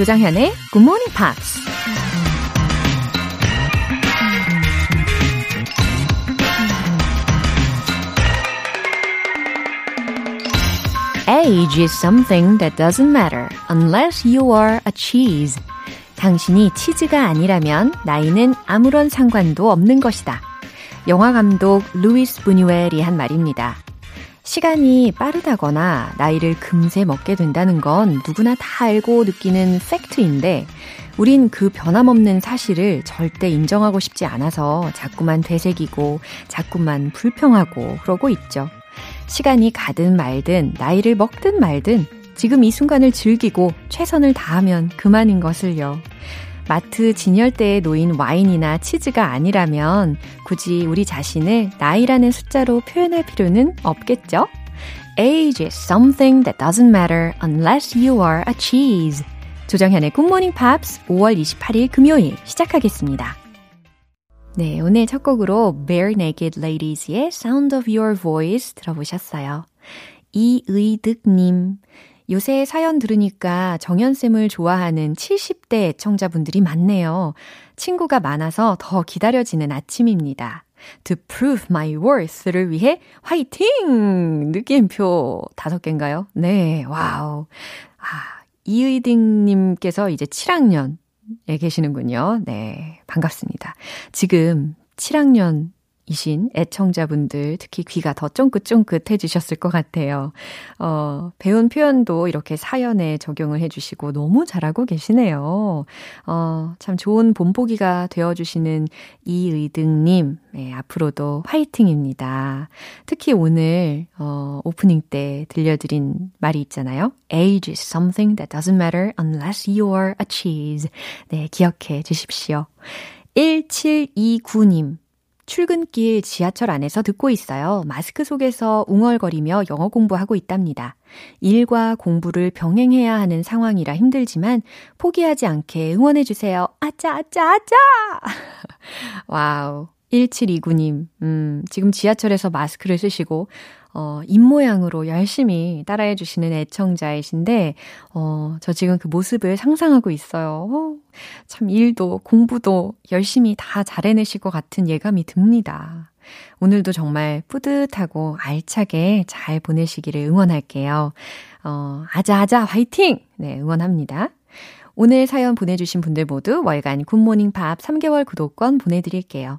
조장현의 Good Morning Pops. Age is something that doesn't matter unless you are a cheese. 당신이 치즈가 아니라면 나이는 아무런 상관도 없는 것이다. 영화 감독 루이스 부뉴엘이 한 말입니다. 시간이 빠르다거나 나이를 금세 먹게 된다는 건 누구나 다 알고 느끼는 팩트인데 우린 그 변함없는 사실을 절대 인정하고 싶지 않아서 자꾸만 되새기고 자꾸만 불평하고 그러고 있죠. 시간이 가든 말든 나이를 먹든 말든 지금 이 순간을 즐기고 최선을 다하면 그만인 것을요. 마트 진열대에 놓인 와인이나 치즈가 아니라면 굳이 우리 자신을 나이라는 숫자로 표현할 필요는 없겠죠? Age is something that doesn't matter unless you are a cheese. 조정현의 Good Morning Pops 5월 28일 금요일 시작하겠습니다. 네, 오늘 첫 곡으로 Bare Naked Ladies의 Sound of Your Voice 들어보셨어요. 이의득님, 요새 사연 들으니까 정현쌤을 좋아하는 70대 애청자분들이 많네요. 친구가 많아서 더 기다려지는 아침입니다. To prove my worth를 위해 화이팅! 느낌표 다섯 개인가요? 네, 와우. 아, 이의딩님께서 이제 7학년 에 계시는군요. 네, 반갑습니다. 지금 7학년 이신 애청자분들 특히 귀가 더 쫑긋쫑긋해지셨을 것 같아요. 어, 배운 표현도 이렇게 사연에 적용을 해주시고 너무 잘하고 계시네요. 어, 참 좋은 본보기가 되어주시는 이의등님, 네, 앞으로도 화이팅입니다. 특히 오늘, 어, 오프닝 때 들려드린 말이 있잖아요. Age is something that doesn't matter unless you're a cheese. 네, 기억해 주십시오. 1729님. 출근길 지하철 안에서 듣고 있어요. 마스크 속에서 웅얼거리며 영어 공부하고 있답니다. 일과 공부를 병행해야 하는 상황이라 힘들지만 포기하지 않게 응원해주세요. 아짜, 아짜, 아짜! 와우. 1729님, 음, 지금 지하철에서 마스크를 쓰시고, 어, 입모양으로 열심히 따라해 주시는 애청자이신데, 어, 저 지금 그 모습을 상상하고 있어요. 어, 참 일도 공부도 열심히 다 잘해내실 것 같은 예감이 듭니다. 오늘도 정말 뿌듯하고 알차게 잘 보내시기를 응원할게요. 어, 아자아자 화이팅! 네, 응원합니다. 오늘 사연 보내주신 분들 모두 월간 굿모닝 팝스 3개월 구독권 보내드릴게요.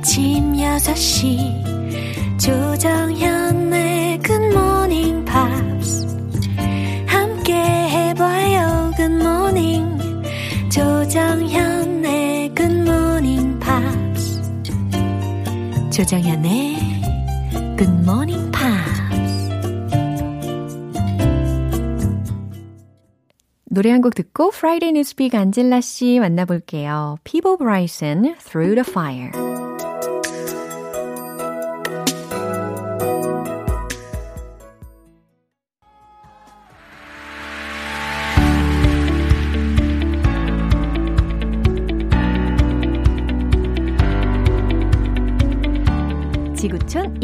아침 6시 조정현의 Morning Pops 함께 해봐요 Morning 조정현의 Morning Pops 조정현의 Morning Pops 노래 한 곡 듣고 Friday Newspeak 안젤라 씨 만나볼게요. People Bryson Through the Fire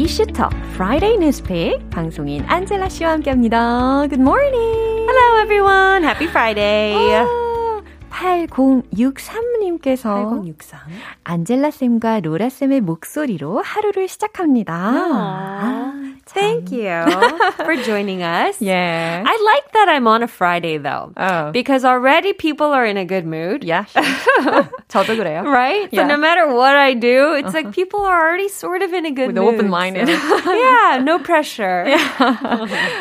이슈톡 Friday Newspeak 방송인 안젤라 씨와 함께합니다. Good morning. Hello everyone. Happy Friday. 어, 8063님께서 8063 안젤라 쌤과 로라 쌤의 목소리로 하루를 시작합니다. 아, Thank you for joining us. Yeah. I like that I'm on a Friday though. Oh. Because already people are in a good mood. Yeah. 저도 그래요. Right? Yeah. So no matter what I do, it's like people are already sort of in a good With mood. open-minded. So, yeah, no pressure.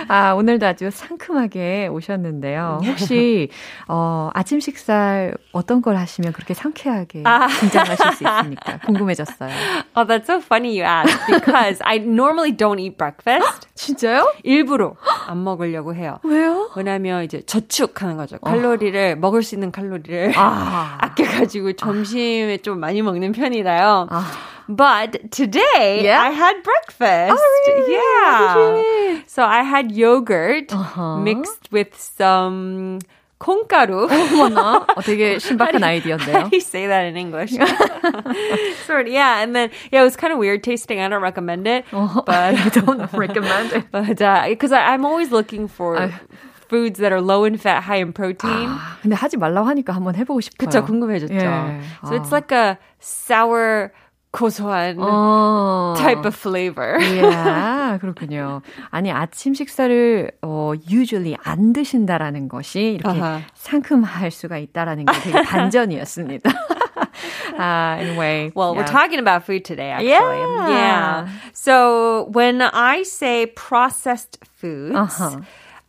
아, 오늘도 아주 상큼하게 오셨는데요. 혹시 어, 아침 식사 어떤 걸 하시면 그렇게 상쾌하게 긴장하실 수 있습니까? 궁금해졌어요. Oh, that's so funny you ask because I normally don't eat breakfast. 진짜요? 일부러 안 먹으려고 해요. 왜요? 왜냐면 이제 저축하는 거죠. 칼로리를 어. 먹을 수 있는 칼로리를 아. 아껴가지고 점심에 좀 많이 먹는 편이라요. 아. But today yeah? I had breakfast. Oh, really? Yeah. So I had yogurt uh-huh. mixed with some 콩가루. 어머나. 어, 되게 신박한 아이디어인데요. How do you say that in English? sort of, yeah. And then, yeah, it was kind of weird tasting. I don't recommend it. Uh, but I don't recommend it. But, because uh, I'm always looking for foods that are low in fat, high in protein. 아, 근데 하지 말라고 하니까 한번 해보고 싶어요. 그쵸, 궁금해졌죠. 예. So 아. it's like a sour 고소한 어. type of flavor. yeah, 그렇군요. 아니 아침 식사를 어 usually 안 드신다라는 것이 이렇게 uh-huh. 상큼할 수가 있다라는 게 되게 반전이었습니다. uh, anyway, well, yeah. we're talking about food today. Actually, yeah. yeah. So when I say processed foods. Uh-huh.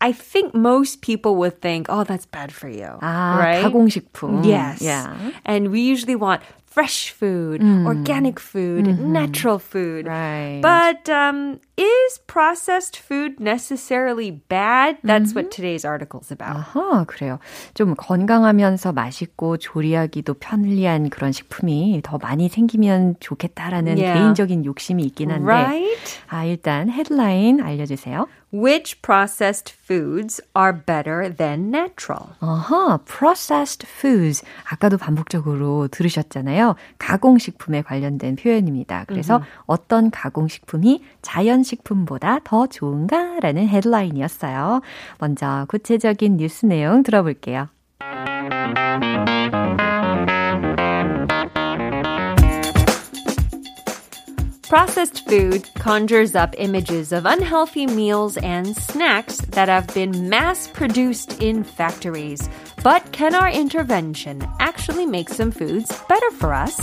I think most people would think, oh, that's bad for you. 아, right? 가공식품. Yes. Yeah. And we usually want fresh food, mm. organic food, mm-hmm. natural food. Right. But um, is processed food necessarily bad? That's mm-hmm. what today's article is about. 아하, 그래요. 좀 건강하면서 맛있고 조리하기도 편리한 그런 식품이 더 많이 생기면 좋겠다라는 yeah. 개인적인 욕심이 있긴 한데. Right? 아, 일단 헤드라인 알려주세요. Which processed foods are better than natural? 아하, processed foods. 아까도 반복적으로 들으셨잖아요. 가공식품에 관련된 표현입니다. 그래서 mm-hmm. 어떤 가공식품이 자연식품보다 더 좋은가라는 헤드라인이었어요. 먼저 구체적인 뉴스 내용 들어볼게요. Processed food conjures up images of unhealthy meals and snacks that have been mass produced in factories. But can our intervention actually make some foods better for us?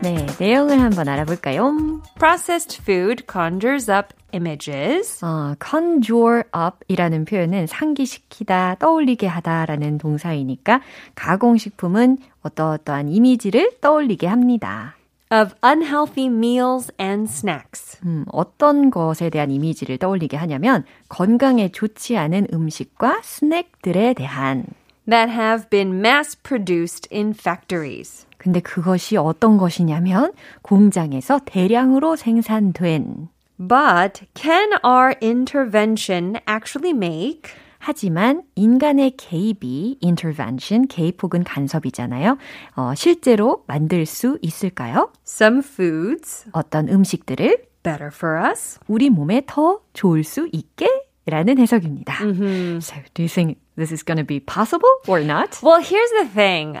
네, 내용을 한번 알아볼까요? Processed food conjures up images. 어, conjure up이라는 표현은 상기시키다, 떠올리게 하다라는 동사이니까 가공식품은 어떠어떠한 이미지를 떠올리게 합니다. of unhealthy meals and snacks. 음, 어떤 것에 대한 이미지를 떠올리게 하냐면 건강에 좋지 않은 음식과 스낵들에 대한 that have been mass produced in factories. 근데 그것이 어떤 것이냐면 공장에서 대량으로 생산된 But can our intervention actually make 하지만 인간의 개입이 intervention, 개입 혹은 간섭이잖아요. 어, 실제로 만들 수 있을까요? Some foods 어떤 음식들을 better for us 우리 몸에 더 좋을 수 있게 라는 해석입니다. Mm-hmm. So, do you think this is going to be possible or not? Well, here's the thing.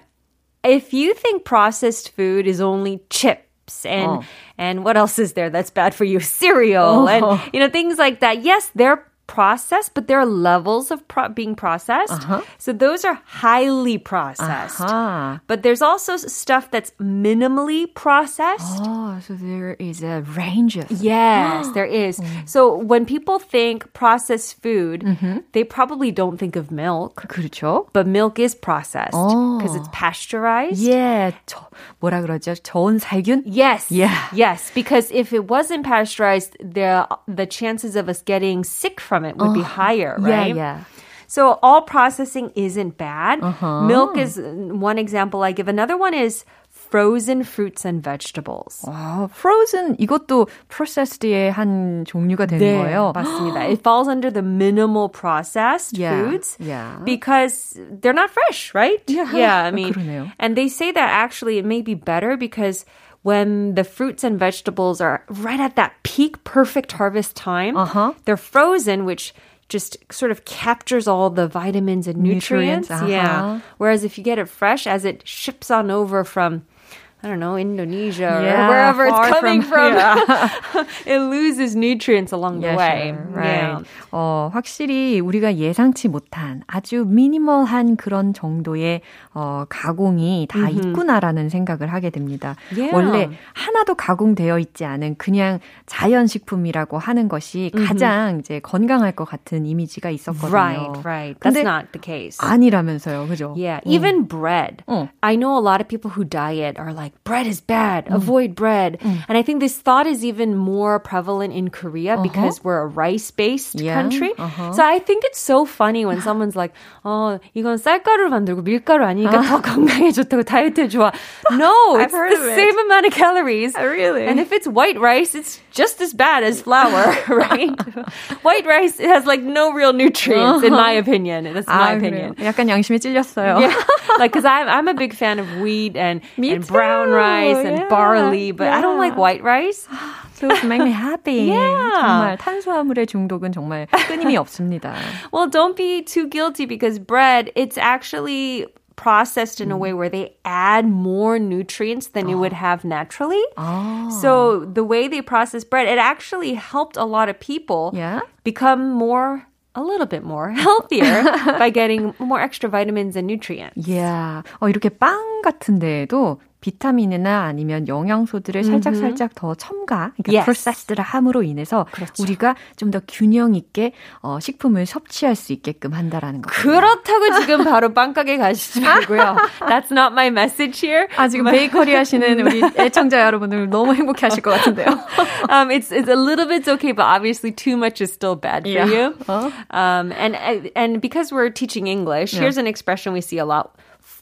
If you think processed food is only chips and oh. and what else is there that's bad for you? Cereal oh. and you know things like that. Yes, they're processed, but there are levels of pro- being processed. Uh-huh. So those are highly processed. Uh-huh. But there's also stuff that's minimally processed. Oh, so there is a range of. Yes, there is. Mm. So when people think processed food, mm-hmm. they probably don't think of milk. 그렇죠. But milk is processed because oh. it's pasteurized. Yeah. 저, 뭐라 그러죠? 저온 살균? Yes. Yeah. Yes, because if it wasn't pasteurized, the the chances of us getting sick from from it would oh, be higher, right? Yeah, yeah. So all processing isn't bad. Uh-huh. Milk is one example I give. Another one is frozen fruits and vegetables. 아, frozen 이것도 processed의 한 종류가 되는 네, 거예요. 맞습니다. It falls under the minimal processed yeah, foods yeah. because they're not fresh, right? Yeah, yeah. I mean, 그러네요. and they say that actually it may be better because when the fruits and vegetables are right at that peak perfect harvest time, uh-huh. they're frozen, which just sort of captures all the vitamins and nutrients. nutrients uh-huh. Yeah. Whereas if you get it fresh as it ships on over from I don't know, Indonesia yeah, or wherever it's coming from, from yeah. it loses nutrients along the yeah, way. Sure, right. 어, 확실히 우리가 예상치 못한 아주 미니멀한 그런 정도의 어, 가공이 다 mm-hmm. 있구나라는 생각을 하게 됩니다. 원래 하나도 가공되어 있지 않은 그냥 자연 식품이라고 하는 것이 mm-hmm. 가장 이제 건강할 것 같은 이미지가 있었거든요. Right, right. That's not the case. 아니라면서요, 그죠? Yeah, even bread. 어. I know a lot of people who diet are like bread is bad, mm. avoid bread. Mm. And I think this thought is even more prevalent in Korea uh-huh. because we're a rice-based yeah. country. Uh-huh. So I think it's so funny when someone's like, "어, 이건 쌀가루 만들고 밀가루 아니니까 더 건강에 좋다고 다이어트에 좋아." No, it's the same amount of calories. really? And if it's white rice, it's just as bad as flour, right? white rice has like no real nutrients, in my opinion. That's my opinion. 그래요? 약간 양심에 찔렸어요. Yeah, like because I'm I'm a big fan of wheat and, and brown rice and yeah. barley, but yeah. I don't like white rice. Those make me happy. Yeah. 정말 탄수화물의 중독은 정말 끊임이 없습니다. Well, don't be too guilty because bread, it's actually processed in a way where they add more nutrients than you would have naturally. Oh. So the way they process bread, it actually helped a lot of people yeah? become more a little bit more healthier by getting more extra vitamins and nutrients. Yeah. 어, 이렇게 빵 같은 데에도 비타민이나 아니면 영양소들을 살짝 살짝 더 첨가, 그러니까 yes. 프로세스를 함으로 인해서 그렇죠. 우리가 좀 더 균형 있게 어, 식품을 섭취할 수 있게끔 한다라는 거. 그렇다고 지금 바로 빵가게 가시지 말고요. That's not my message here. 아 지금 베이커리 하시는 우리 애청자 여러분들 너무 행복해하실 것 같은데요. um, it's it's a little bit okay, but obviously too much is still bad for yeah. you. Uh. Um, and and because we're teaching English, yeah. here's an expression we see a lot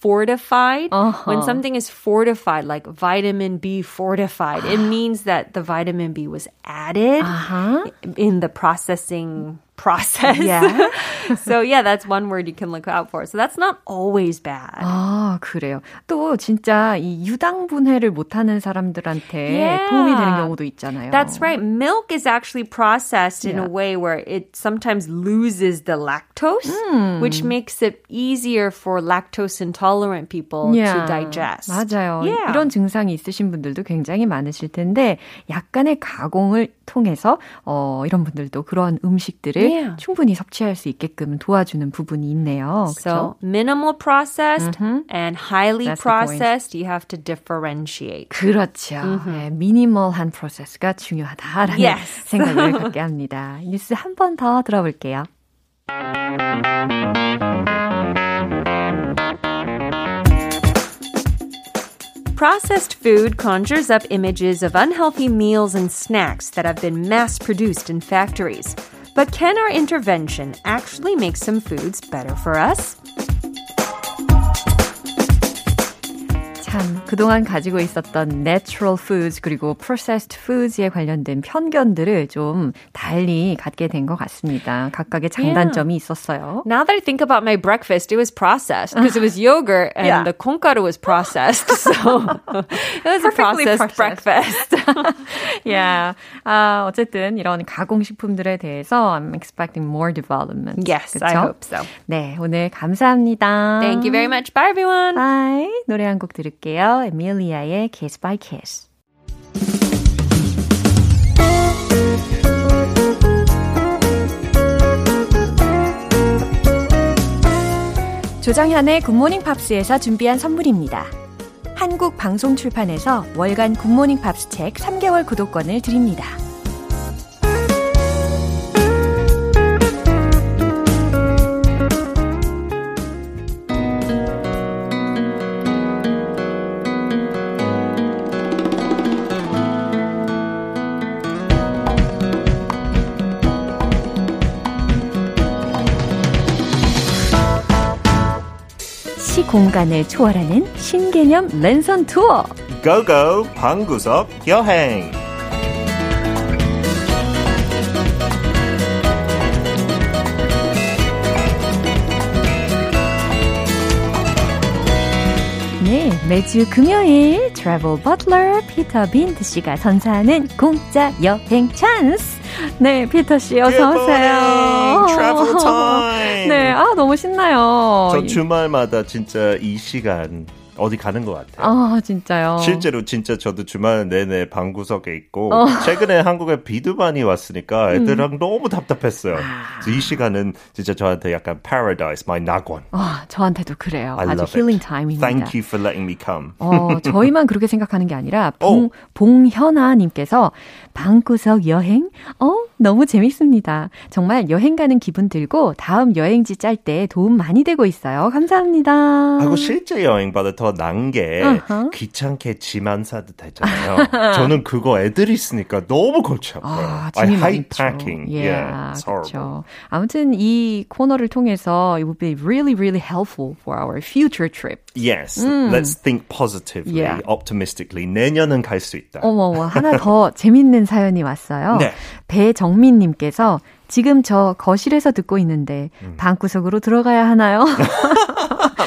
fortified. Uh-huh. When something is fortified, like vitamin B fortified, it means that the vitamin B was added uh-huh. in the processing process. Yeah. so yeah, that's one word you can look out for. So that's not always bad. 아, 그래요. 또 진짜 이 유당분해를 못하는 사람들한테 yeah. 도움이 되는 경우도 있잖아요. That's right. Milk is actually processed in yeah. a way where it sometimes loses the lactose, mm. which makes it easier for lactose intolerant people yeah. to digest. 맞아요. Yeah. 이런 증상이 있으신 분들도 굉장히 많으실 텐데 약간의 가공을 통해서 어, 이런 분들도 그런 음식들을 yeah. 충분히 섭취할 수 있게끔 도와주는 부분이 있네요. So 그렇죠? minimal processed mm-hmm. and highly That's processed, you have to differentiate. 그렇죠. Mm-hmm. 네, 미니멀한 프로세스가 중요하다라는 yes. 생각을 갖게 합니다. 뉴스 한 번 더 들어볼게요. Processed food conjures up images of unhealthy meals and snacks that have been mass produced in factories. But can our intervention actually make some foods better for us? 참 그동안 가지고 있었던 natural foods 그리고 processed foods에 관련된 편견들을 좀 달리 갖게 된 것 같습니다. 각각의 장단점이 yeah. 있었어요. Now that I think about my breakfast, it was processed because it was yogurt and yeah. the konkaru was processed. So it was a processed, processed. breakfast. yeah. 아, 어쨌든 이런 가공식품들에 대해서 I'm expecting more development. Yes, 그쵸? I hope so. 네, 오늘 감사합니다. Thank you very much. Bye everyone. Bye. 노래 한 곡 들을게요. 들을게요. 에밀리아의 Kiss by Kiss. 조정현의 굿모닝 팝스에서 준비한 선물입니다. 한국 방송 출판에서 월간 굿모닝 팝스 책 3개월 구독권을 드립니다. 공간을 초월하는 신개념 랜선 투어. Go go 방구석 여행. 네, 매주 금요일 travel butler 피터 빈트 씨가 선사하는 공짜 여행 찬스. 네, 피터 씨 어서 오세요. 네, 아 너무 신나요. 저 주말마다 진짜 이 시간 어디 가는 것 같아요. 아, 진짜요? 실제로 진짜 저도 주말 내내 방구석에 있고, 어. 최근에 한국에 비도 많이 왔으니까 애들랑 음. 너무 답답했어요. 아. 이 시간은 진짜 저한테 약간 paradise, my 낙원. 아, 저한테도 그래요. I 아주 힐링 타임입니다. Thank you for letting me come. 어, 저희만 그렇게 생각하는 게 아니라, 봉, oh. 봉현아님께서 방구석 여행? 어, 너무 재밌습니다. 정말 여행 가는 기분 들고, 다음 여행지 짤 때 도움 많이 되고 있어요. 감사합니다. 하고 실제 여행보다 더더 난게 uh-huh. 귀찮게 짐안 사도 되잖아요. 저는 그거 애들 있으니까 너무 골치 아파요. 아, I hate packing. Yeah, yeah horrible. 아무튼 이 코너를 통해서 it would be really really helpful for our future trip. Yes, 음. let's think positively, yeah. optimistically. 내년은 갈 수 있다. 어머, 하나 더 재밌는 사연이 왔어요. 네. 배정민님께서 지금 저 거실에서 듣고 있는데 음. 방구석으로 들어가야 하나요?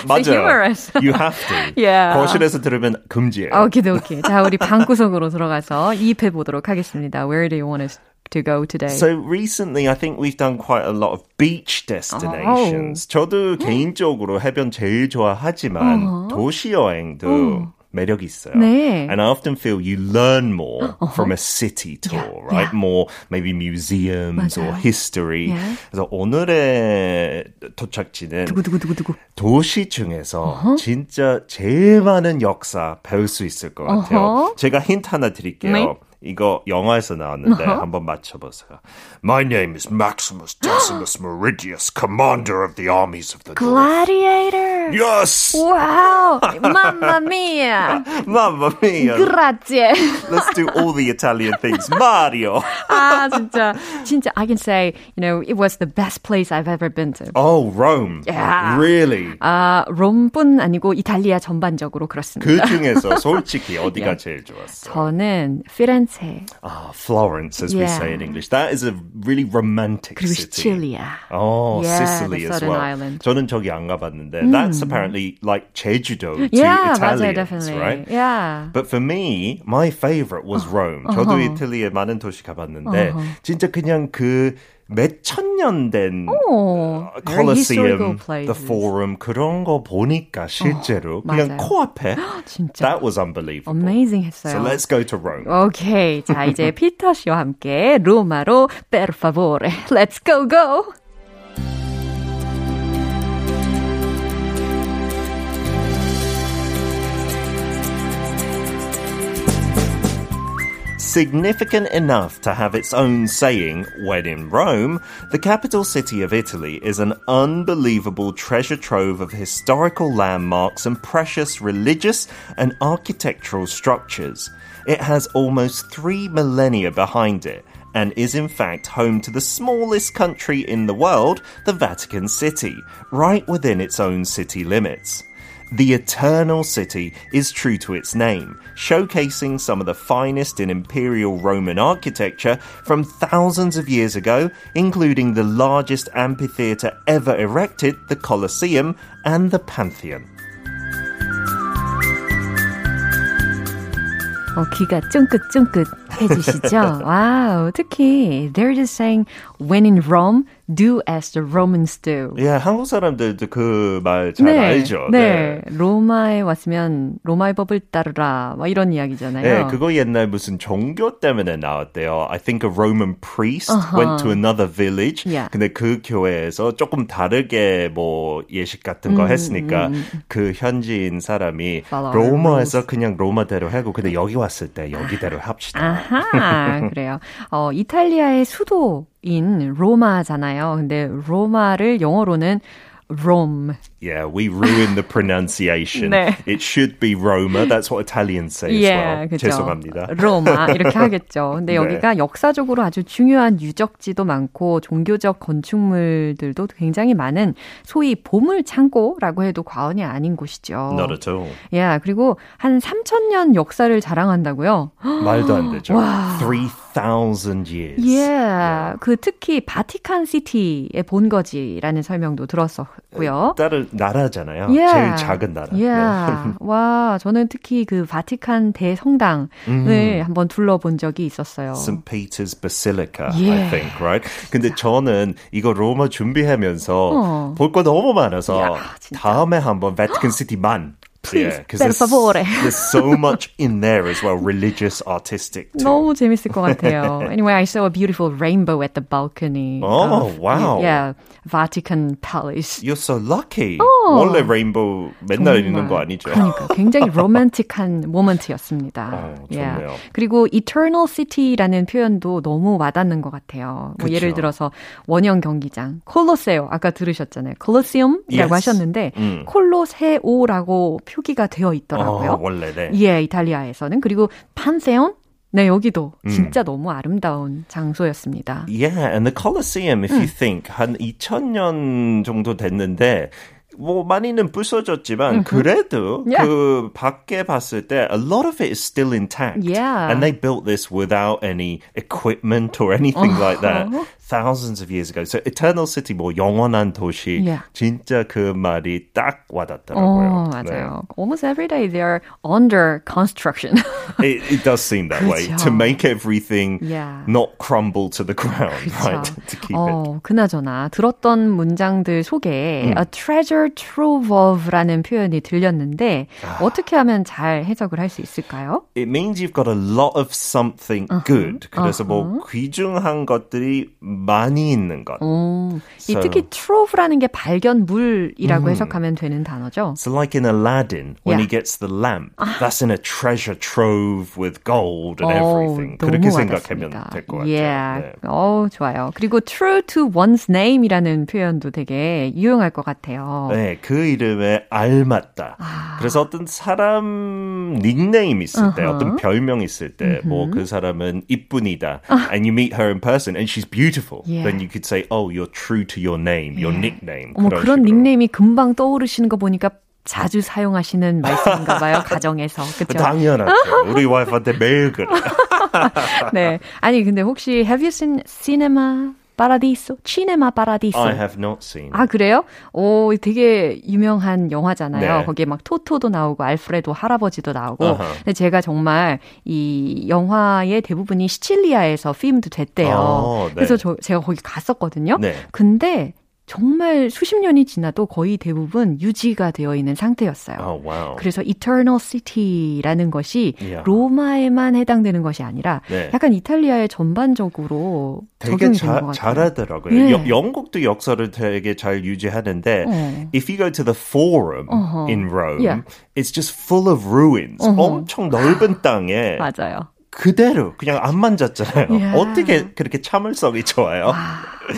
맞아요. You have to. Yeah. 거실에서 들으면 금지예요. 오케이, 오케이. 자, 우리 방구석으로 들어가서 이입해 보도록 하겠습니다. Where do you want us to go today? So recently, I think we've done quite a lot of beach destinations. Oh. 저도 개인적으로 해변 제일 좋아하지만 uh-huh. 도시 여행도 uh. 매력이 있어요. 네. And I often feel you learn more uh-huh. from a city tour, yeah. right? Yeah. More maybe museums 맞아요. or history. Yeah. 그래서 오늘의 도착지는 두구두구두구두구. 도시 중에서 uh-huh. 진짜 제일 많은 역사 배울 수 있을 것 같아요. Uh-huh. 제가 힌트 하나 드릴게요. 네? 이거 영화에서 나왔는데 uh-huh. 한번 맞춰보세요. My name is Maximus Decimus Meridius, commander of the armies of the Gladiator. North. Yes. Wow. Mamma mia. Mamma mia. Grazie. Let's do all the Italian things. Mario. 아 진짜 진짜 I can say you know it was the best place I've ever been to. Oh Rome. Yeah. Really. 아 롬뿐 아니고 이탈리아 전반적으로 그렇습니다. 그 중에서 솔직히 어디가 yeah. 제일 좋았어요? 저는 피렌체 Florence. Ah, Florence, as yeah. we say in English. That is a really romantic 그리고 city. 시칠리아. Oh, yeah, Sicily as well. Island. 저는 저기 안 가봤는데 mm. that's apparently like 제주도 to yeah, Italians, 맞아요, definitely. right? Yeah. But for me, my favorite was Rome. Uh-huh. 저도 이탈리아 많은 도시 가봤는데 uh-huh. 진짜 그냥 그 몇천 년된 oh, 콜로세움, the forum 그런 거 보니까 실제로 어, 그냥 맞아요. 코앞에 진짜 that was unbelievable. Amazing 했어요. So let's go to Rome. 오케이. 자, 이제 피터 씨와 함께 로마로 per favore. Let's go go. Significant enough to have its own saying, when in Rome, the capital city of Italy is an unbelievable treasure trove of historical landmarks and precious religious and architectural structures. It has almost three millennia behind it and is in fact home to the smallest country in the world, the Vatican City, right within its own city limits. The Eternal City is true to its name, showcasing some of the finest in imperial Roman architecture from thousands of years ago, including the largest amphitheatre ever erected, the Colosseum, and the Pantheon. 어, 귀가 쫑긋쫑긋 해지시죠? 와우, 특히 they're just saying when in Rome, do as the Romans do. 예, yeah, 한국 사람들도 그 말잘 네, 알죠. 네. 네. 로마에 왔으면 로마의 법을 따르라. 뭐 이런 이야기잖아요. 네, 그거 옛날 무슨 종교 때문에 나왔대요. I think a Roman priest uh-huh. went to another village. Yeah. 근데 그 교회에서 조금 다르게 뭐 예식 같은 거 음, 했으니까 음, 음. 그 현지인 사람이 로마에서 그냥 로마대로 하고 근데 여기 왔을 때 여기대로 합시다. 아하, 그래요. 어, 이탈리아의 수도인 로마잖아요. 근데 로마를 영어로는 Rome. Yeah, we ruin the pronunciation. 네. It should be Roma. That's what Italians say yeah, as well. 그쵸. 죄송합니다. 로마 이렇게 하겠죠. 근데 여기가 네. 역사적으로 아주 중요한 유적지도 많고 종교적 건축물들도 굉장히 많은 소위 보물 창고라고 해도 과언이 아닌 곳이죠. Not at all. Yeah, 그리고 한 3,000년 역사를 자랑한다고요. 말도 안 되죠. 와. 3,000 years. Yeah. 그 특히 바티칸 시티의 본거지라는 설명도 들었었고요. 다른 나라잖아요. Yeah. 제일 작은 나라. Yeah. 네. 와, 저는 특히 그 바티칸 대성당을 음. 한번 둘러본 적이 있었어요. St. Peter's Basilica, yeah. I think, right? 근데 저는 이거 로마 준비하면서 어. 볼거 너무 많아서 야, 다음에 한번 바티칸 시티만 Please, yeah, per favore. There's so much in there as well, religious, artistic. Too. 너무 재밌을 것 같아요. Anyway, I saw a beautiful rainbow at the balcony. Oh, of, wow. Yeah, Vatican Palace. You're so lucky. 어, 원래 레인보우 맨날 정말, 있는 거 아니죠? 그러니까 굉장히 로맨틱한 모먼트였습니다. 어, 좋네요. Yeah. 그리고 Eternal City라는 표현도 너무 와닿는 것 같아요. 뭐 예를 들어서 원형 경기장, 콜로세오 아까 들으셨잖아요. 콜로세움이라고 yes. 하셨는데 음. 콜로세오라고 표기가 되어 있더라고요. 어, 원래 네. 예, 이탈리아에서는 그리고 판세온 네, 여기도 진짜 음. 너무 아름다운 장소였습니다. Yeah, and the Colosseum, if 음. you think, 한 2000년 정도 됐는데, 뭐 많이는 부서졌지만 mm-hmm. 그래도 yeah. 그 밖에 봤을 때 a lot of it is still intact. Yeah. And they built this without any equipment or anything uh-huh. like that. Thousands of years ago. So Eternal City 뭐 영원한 도시 yeah. 진짜 그 말이 딱 와닿더라고요. 어, 맞아요. 네. Almost every day they're under construction. it, it does seem that way to make everything yeah. not crumble to the ground, 그렇죠. right? to keep 어, it. 그나저나 들었던 문장들 속에 음. a treasure trove of라는 표현이 들렸는데 아. 어떻게 하면 잘 해석을 할 수 있을까요? It means you've got a lot of something uh-huh. good. 그래서 uh-huh. 뭐 귀중한 것들이 많이 있는 것. 오, so, 이 특히 trove라는 게 발견물이라고 음. 해석하면 되는 단어죠. So like in Aladdin, when yeah. he gets the lamp, 아. that's in a treasure trove with gold and 오, everything. 그렇게 생각하면 될 것 같아요. Yeah. 네. 오, 좋아요. 그리고 true to one's name이라는 표현도 되게 유용할 것 같아요. 네, 그 이름에 알맞다. 아. 그래서 어떤 사람 닉네임 있을 uh-huh. 때, 어떤 별명 있을 때, uh-huh. 뭐그 사람은 이쁜이다. Uh. And you meet her in person and she's beautiful. Beautiful, yeah. then you could say, oh, you're true to your name, your yeah. nickname. 어머, 그런 식으로. 닉네임이 금방 떠오르시는 거 보니까 자주 사용하시는 말씀인가 봐요, 가정에서. 그죠? 당연하죠. 우리 와이프한테 매일 그래. 네. 아니, 근데 혹시 have you seen cinema 파라디소? 치네마 파라디소. I have not seen. 아, 그래요? 오, 되게 유명한 영화잖아요. 네. 거기에 막 토토도 나오고 알프레도 할아버지도 나오고. Uh-huh. 근데 제가 정말 이 영화의 대부분이 시칠리아에서 필름도 됐대요. 어, 네. 그래서 저, 제가 거기 갔었거든요. 네. 근데 정말 수십 년이 지나도 거의 대부분 유지가 되어 있는 상태였어요. Oh, wow. 그래서 Eternal City라는 것이 yeah. 로마에만 해당되는 것이 아니라 네. 약간 이탈리아에 전반적으로 같아요. 잘하더라고요. 네. 여, 영국도 역사를 되게 잘 유지하는데 어. if you go to the Forum uh-huh. in Rome, yeah. it's just full of ruins. Uh-huh. 엄청 넓은 땅에 맞아요. 그대로 그냥 안 만졌잖아요. Yeah. 어떻게 그렇게 참을성이 좋아요? 와,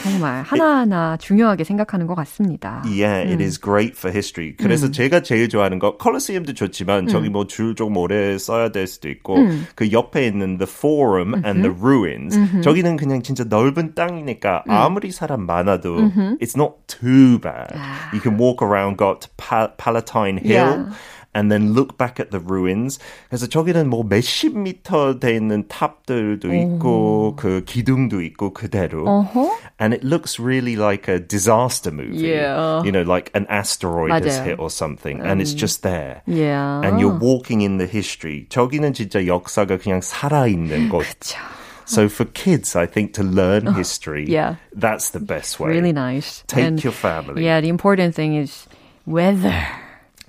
정말 하나하나 중요하게 생각하는 것 같습니다. Yeah, 음. it is great for history. 그래서 음. 제가 제일 좋아하는 거 컬러시움도 좋지만 음. 저기 뭐 줄 좀 오래 써야 될 수도 있고 음. 그 옆에 있는 the forum and the ruins. 저기는 그냥 진짜 넓은 땅이니까 음. 아무리 사람 많아도 it's not too bad. 아. You can walk around got Palatine Hill. Yeah. and then look back at the ruins. 그래서 저기는 뭐 몇십 미터 돼 있는 탑들도 있고 그 기둥도 있고 그대로. Uh-huh. And it looks really like a disaster movie. Yeah. You know, like an asteroid 맞아요. has hit or something. And it's just there. Yeah. And you're walking in the history. 저기는 진짜 역사가 그냥 살아있는 곳. 그쵸. So for kids, I think to learn history, yeah. that's the best way. Really nice. Take and, your family. Yeah, the important thing is weather.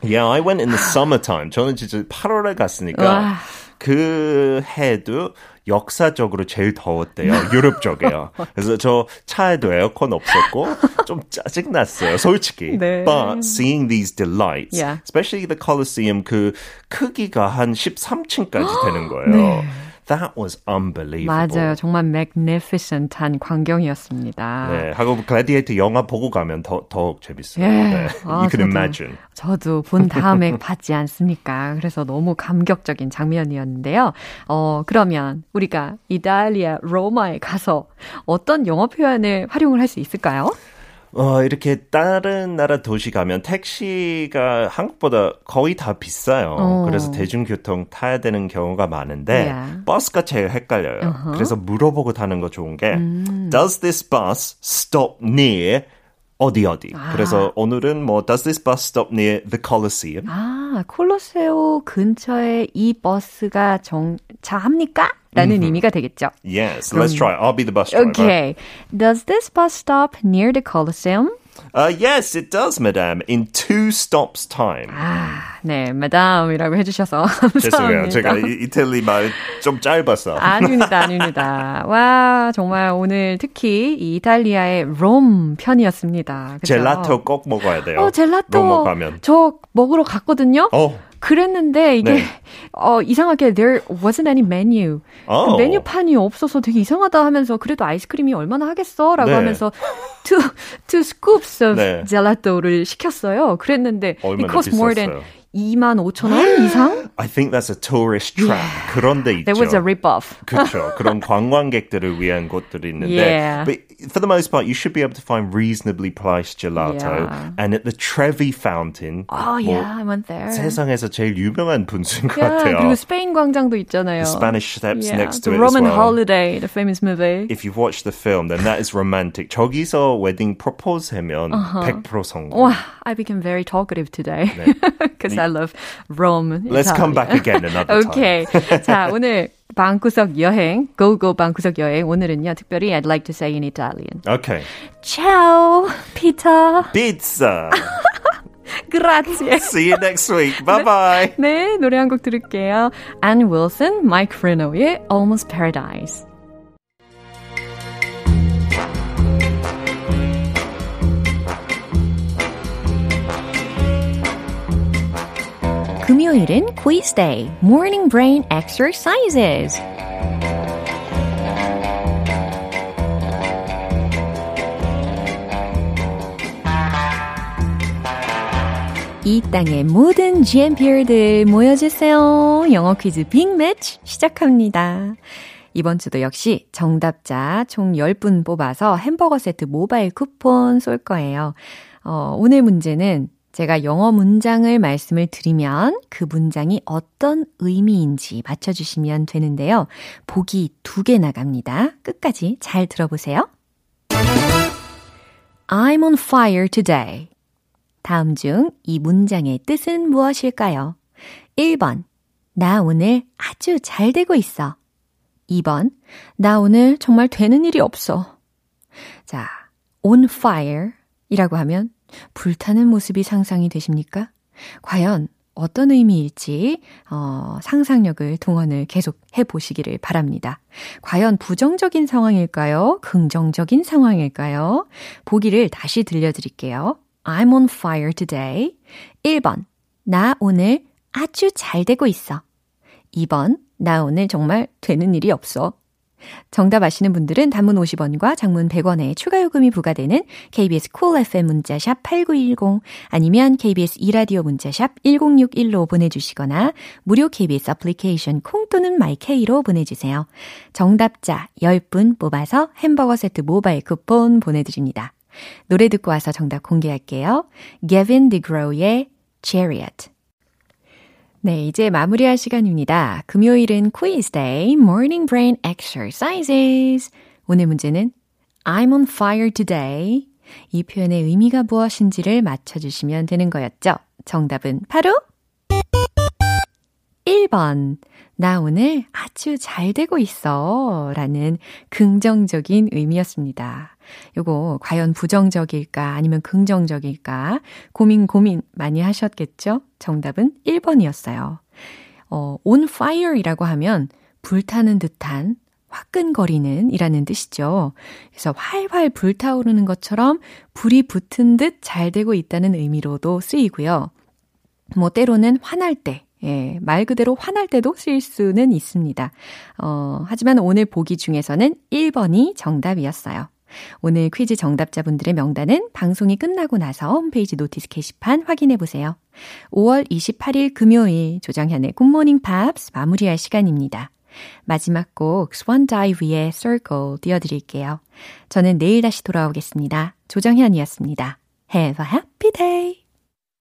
Yeah, I went in the summertime. 저는 진짜 8월에 갔으니까 그 해도 역사적으로 제일 더웠대요. 유럽 쪽에요. 그래서 저 차에도 에어컨 없었고 좀 짜증 났어요. 솔직히. 네. But seeing these delights, yeah. especially the Colosseum 그 크기가 한 13층까지 되는 거예요. 네. That was unbelievable. 맞아요. 정말 magnificent한 광경이었습니다. 네, 하고 글래디에이터 영화 보고 가면 더, 더 재밌어요. 예. 네. 아, you can 저도, imagine. 저도 본 다음에 봤지 않습니까? 그래서 너무 감격적인 장면이었는데요. 어, 그러면 우리가 이탈리아 로마에 가서 어떤 영어 표현을 활용을 할 수 있을까요? 어, 이렇게 다른 나라 도시 가면 택시가 한국보다 거의 다 비싸요. 어. 그래서 대중교통 타야 되는 경우가 많은데 yeah. 버스가 제일 헷갈려요. Uh-huh. 그래서 물어보고 타는 거 좋은 게 음. Does this bus stop near 어디 어디. 아. 그래서 오늘은 뭐 Does this bus stop near the Colosseum? 아, 콜로세오 근처에 이 버스가 정차합니까? 라는 mm-hmm. 의미가 되겠죠. Yes, let's try. I'll be the bus driver. Okay. Does this bus stop near the Colosseum? Uh, yes, it does, madame. In two stops time. 아, 네, madam이라고 해주셔서 감사합니다. 죄송해요. 제가 이탈리 말 좀 짧았어. 아닙니다, 아닙니다. 와, 정말 오늘 특히 이 이탈리아의 롬 편이었습니다. 그쵸? 젤라토 꼭 먹어야 돼요. 어, 젤라토. 롬 가면. 저 먹으러 갔거든요. 어. 그랬는데 이게 네. 어 이상하게 there wasn't any menu. Oh. 메뉴판이 없어서 되게 이상하다 하면서 그래도 아이스크림이 얼마나 하겠어라고 네. 하면서 two two scoops of 네. 젤라또를 시켰어요. 그랬는데 it cost more than 2만 5천 원 이상? I think that's a tourist trap. Yeah. 그런 데 있죠. There was a rip-off. 그렇죠. 그런 관광객들을 위한 곳들이 있는데 yeah. but for the most part you should be able to find reasonably priced gelato yeah. and at the Trevi fountain Oh yeah, I went there. 세상에서 제일 유명한 분수인 것 yeah, 같아요. 그리고 스페인 광장도 있잖아요. The Spanish Steps yeah, next to the it Roman as well. Holiday, the famous movie. If you've watched the film then that is romantic. 저기서 웨딩 프로포즈 하면 uh-huh. 100% 성공. Wow, I became very talkative today because 네. I love Rome. Let's come back again another okay. time. Okay. 자, 오늘 방구석 여행, go go 방구석 여행. 오늘은요, 특별히 I'd like to say in Italian. Okay. Ciao, Peter. Pizza. Grazie. See you next week. Bye bye. 네, 노래 한 곡 들을게요. Ann Wilson, Mike Reno의 Almost Paradise. 금요일은 quiz day, morning brain exercises. 이 땅의 모든 GMPR들 모여주세요. 영어 퀴즈 빅매치 시작합니다. 이번 주도 역시 정답자 총 10분 뽑아서 햄버거 세트 모바일 쿠폰 쏠 거예요. 어, 오늘 문제는 제가 영어 문장을 말씀을 드리면 그 문장이 어떤 의미인지 맞춰주시면 되는데요. 보기 두 개 나갑니다. 끝까지 잘 들어보세요. I'm on fire today. 다음 중 이 문장의 뜻은 무엇일까요? 1번. 나 오늘 아주 잘 되고 있어. 2번. 나 오늘 정말 되는 일이 없어. 자, on fire 이라고 하면 불타는 모습이 상상이 되십니까? 과연 어떤 의미일지 어, 상상력을 동원을 계속 해보시기를 바랍니다. 과연 부정적인 상황일까요? 긍정적인 상황일까요? 보기를 다시 들려드릴게요. I'm on fire today. 1번, 나 오늘 아주 잘 되고 있어. 2번, 나 오늘 정말 되는 일이 없어. 정답 아시는 분들은 단문 50원과 장문 100원의 추가 요금이 부과되는 KBS 콜 cool FM 문자샵 8910 아니면 KBS 이라디오 문자샵 1061로 보내주시거나 무료 KBS 애플리케이션 콩 또는 마이케이로 보내주세요. 정답자 10분 뽑아서 햄버거 세트 모바일 쿠폰 보내드립니다. 노래 듣고 와서 정답 공개할게요. Gavin DeGrow의 Chariot 네, 이제 마무리할 시간입니다. 금요일은 quiz day, morning brain exercises. 오늘 문제는 I'm on fire today. 이 표현의 의미가 무엇인지를 맞춰주시면 되는 거였죠. 정답은 바로 1번. 나 오늘 아주 잘 되고 있어. 라는 긍정적인 의미였습니다. 요거 과연 부정적일까 아니면 긍정적일까 고민 고민 많이 하셨겠죠? 정답은 1번이었어요. 어, on fire 이라고 하면 불타는 듯한 화끈거리는 이라는 뜻이죠. 그래서 활활 불타오르는 것처럼 불이 붙은 듯 잘 되고 있다는 의미로도 쓰이고요. 뭐 때로는 화날 때, 예, 말 그대로 화날 때도 쓰일 수는 있습니다. 어, 하지만 오늘 보기 중에서는 1번이 정답이었어요. 오늘 퀴즈 정답자분들의 명단은 방송이 끝나고 나서 홈페이지 notice 게시판 확인해 보세요. 5월 28일 금요일 조정현의 굿모닝 팝스 마무리할 시간입니다. 마지막 곡 Swan Dive의 Circle 띄워드릴게요. 저는 내일 다시 돌아오겠습니다. 조정현이었습니다. Have a happy day!